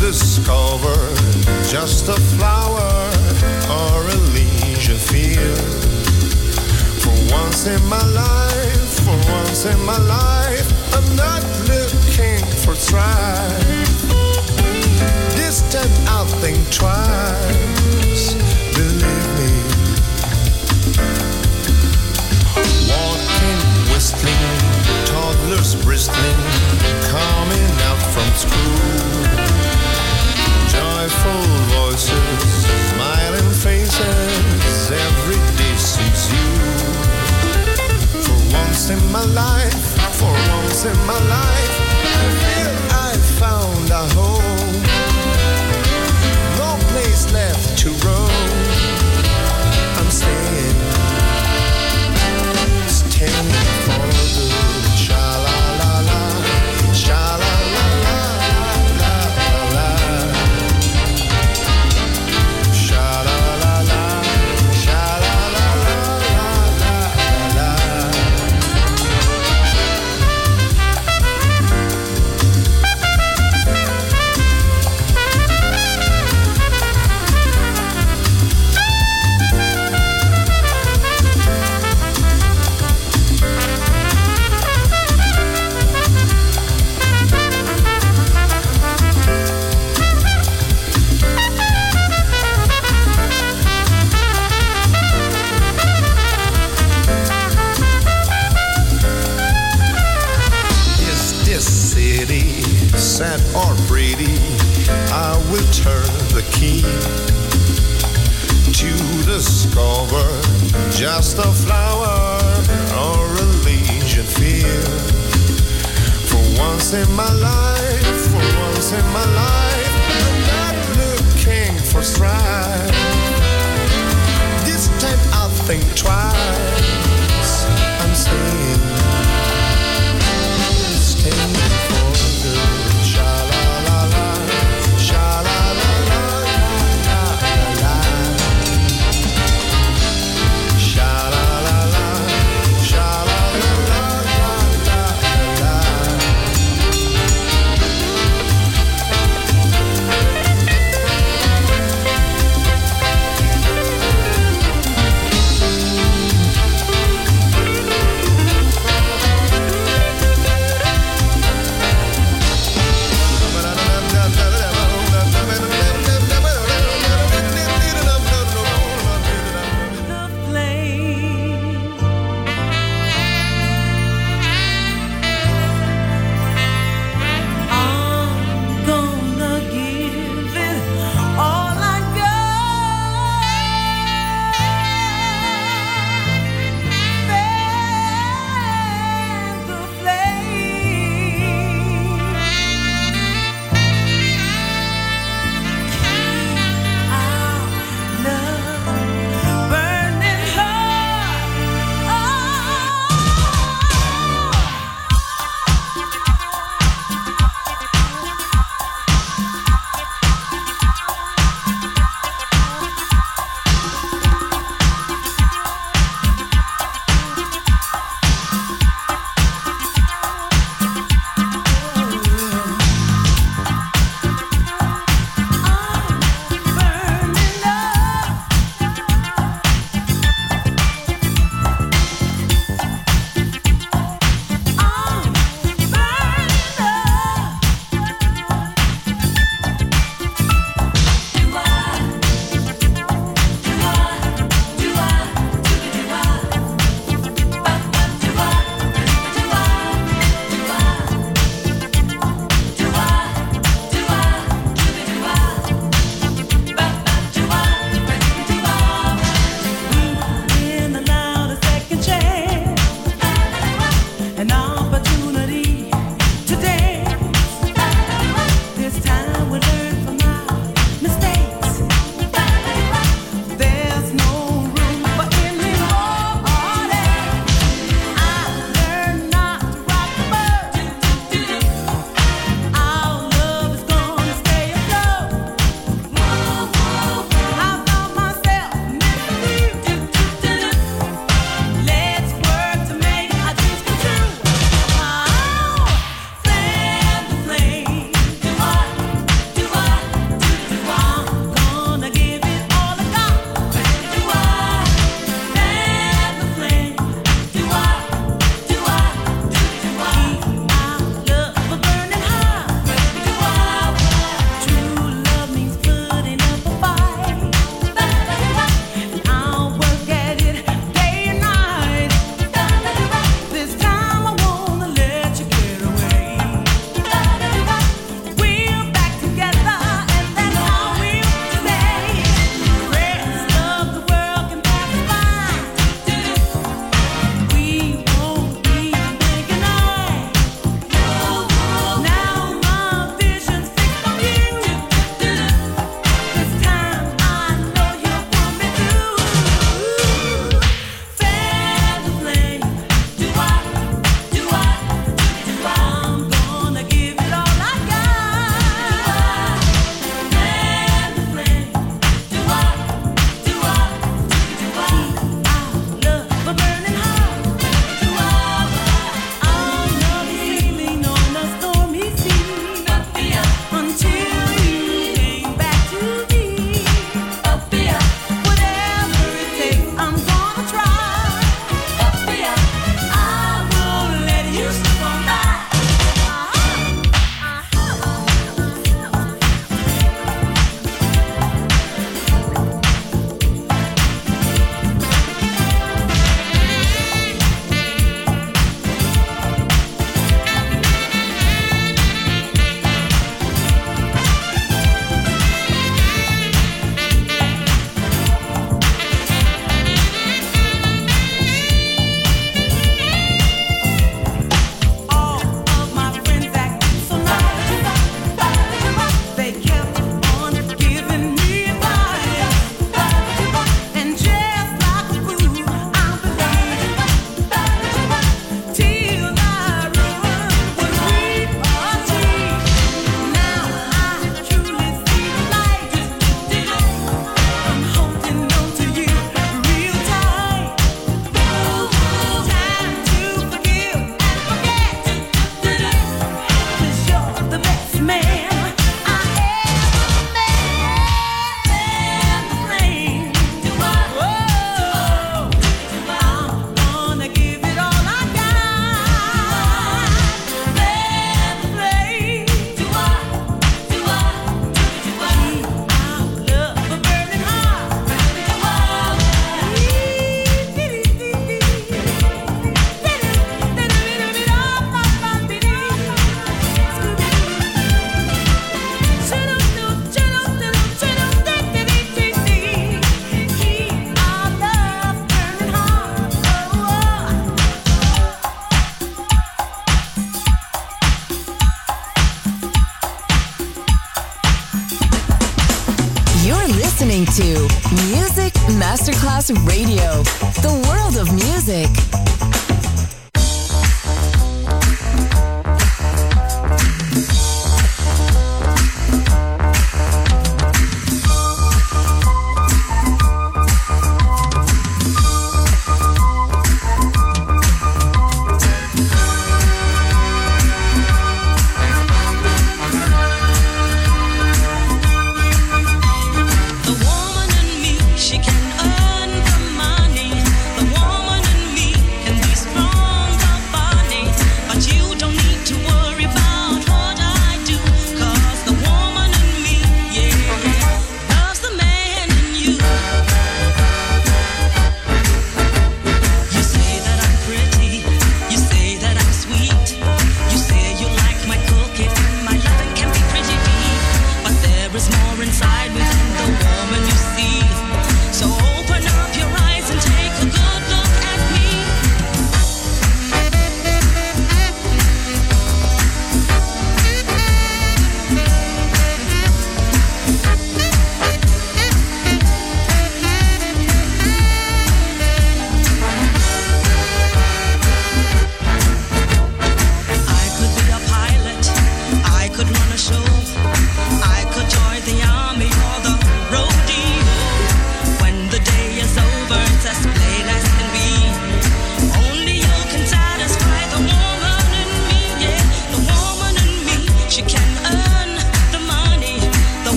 discover just a flower or a leisure field. For once in my life, for once in my life, I'm not looking for strife. This time I'll think twice, believe me. Walking, whistling, toddlers bristling, coming out from school joyful voices, smiling faces, every day sees you. For once in my life, for once in my life, I feel I found a home. No place left to roam. I'm staying or pretty? I will turn the key to discover just a flower or a legion field. For once in my life, for once in my life, I'm not looking for strife. This time I'll think twice. I'm staying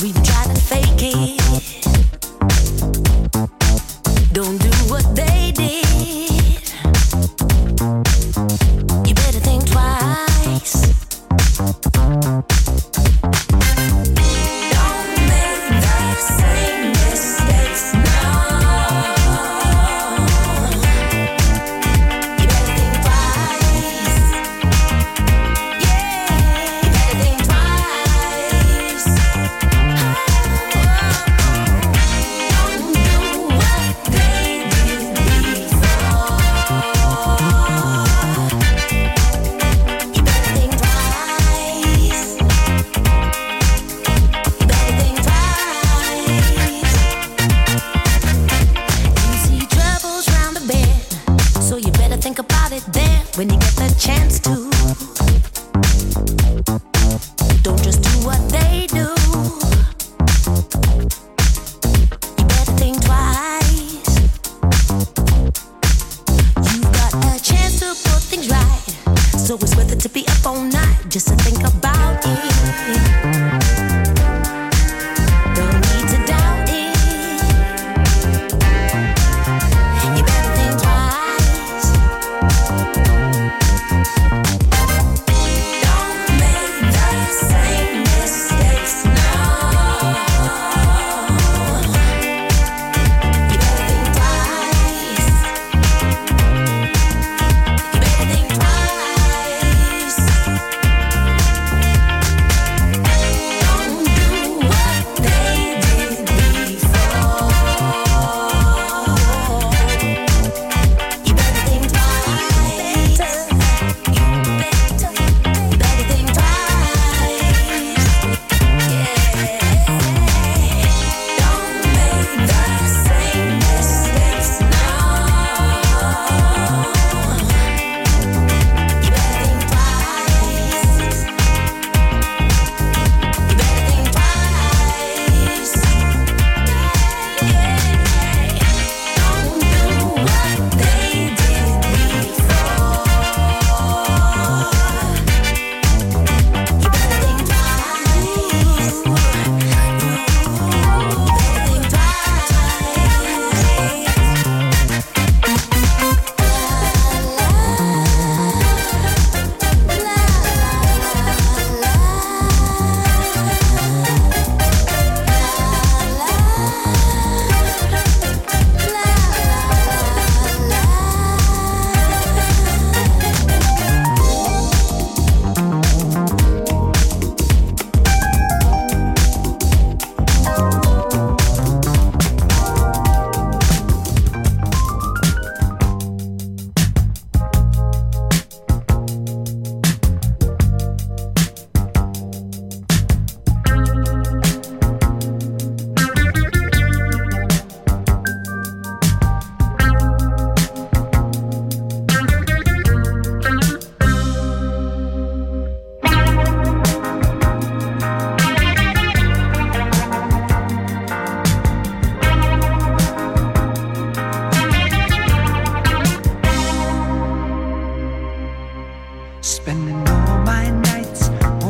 We try to fake it. Don't do what they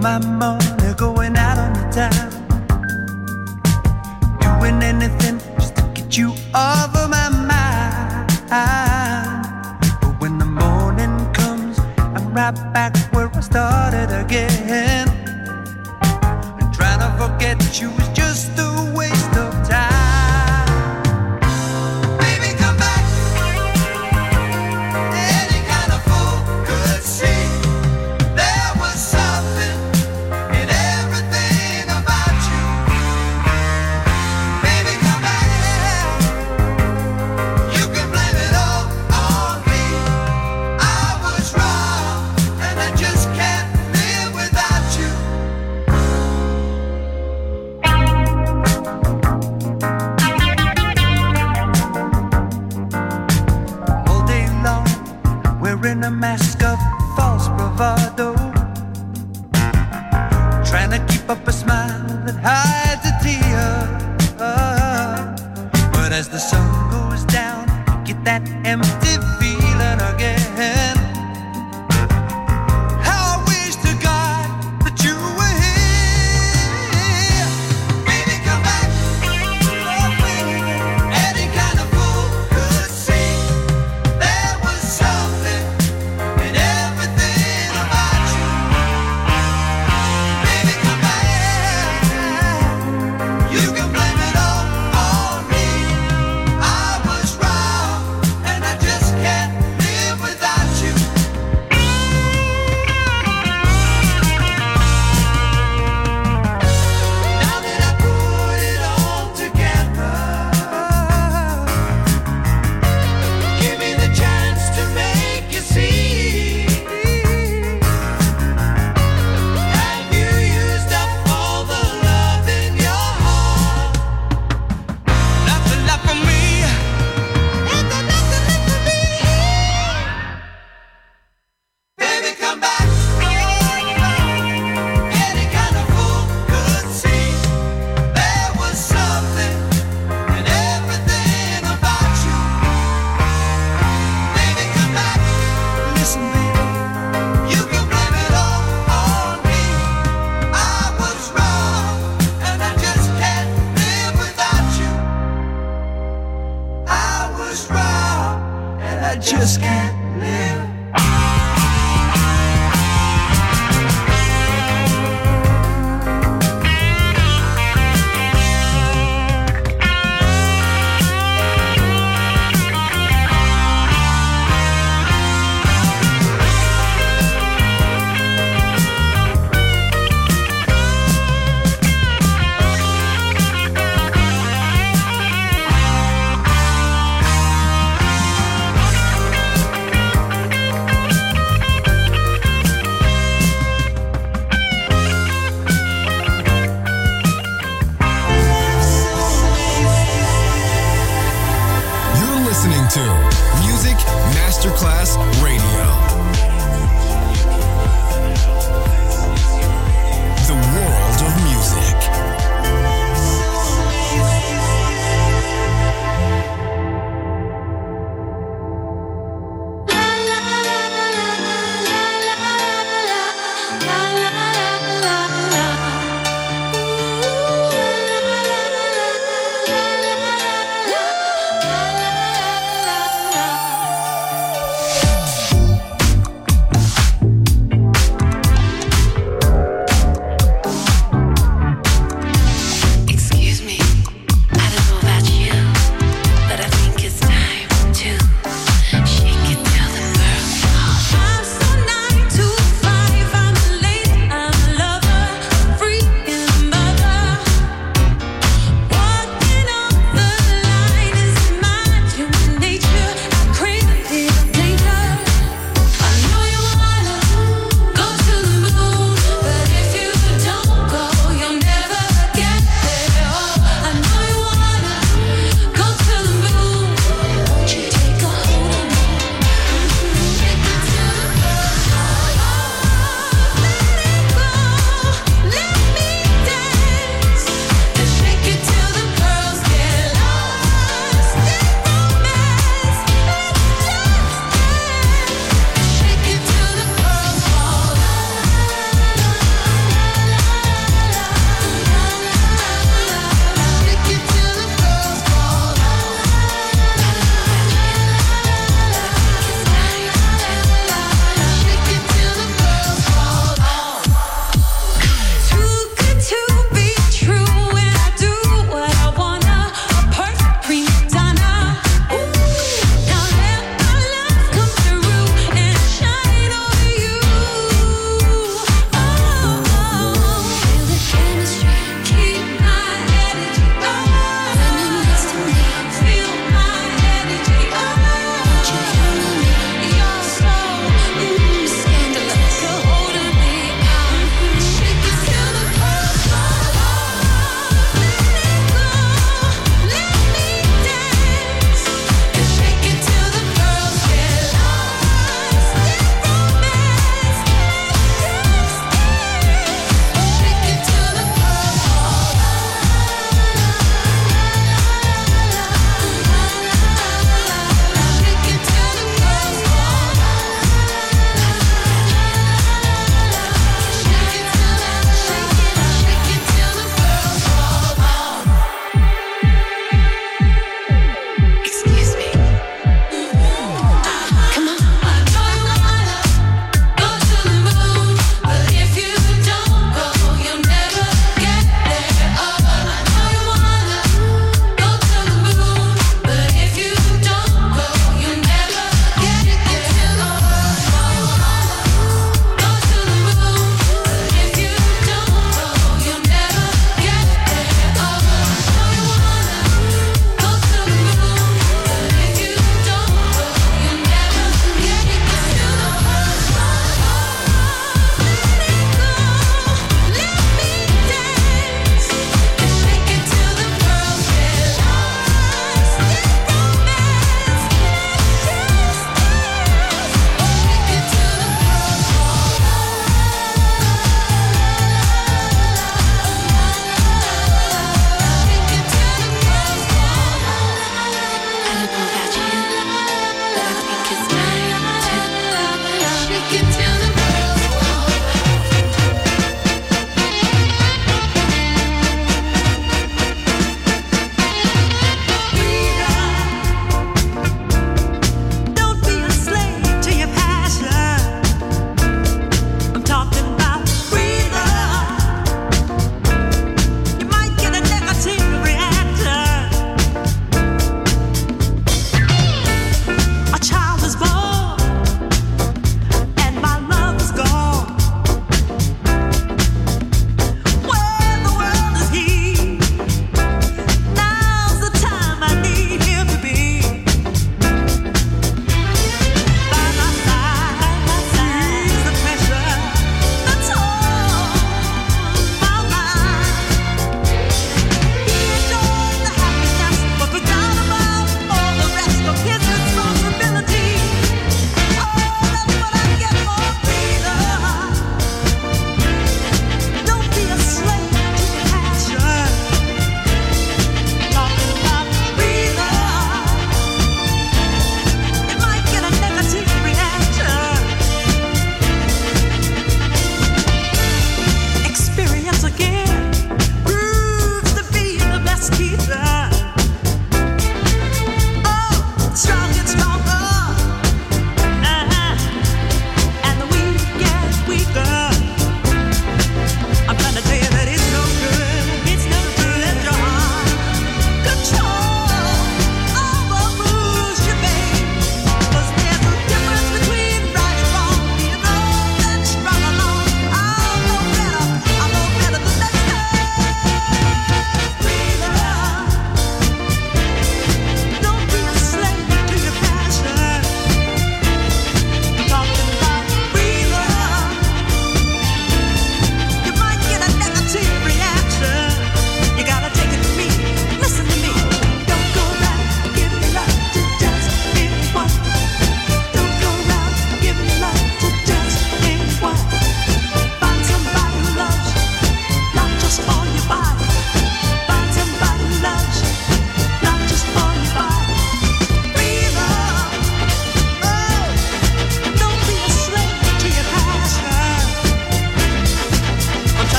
my money going out on the town.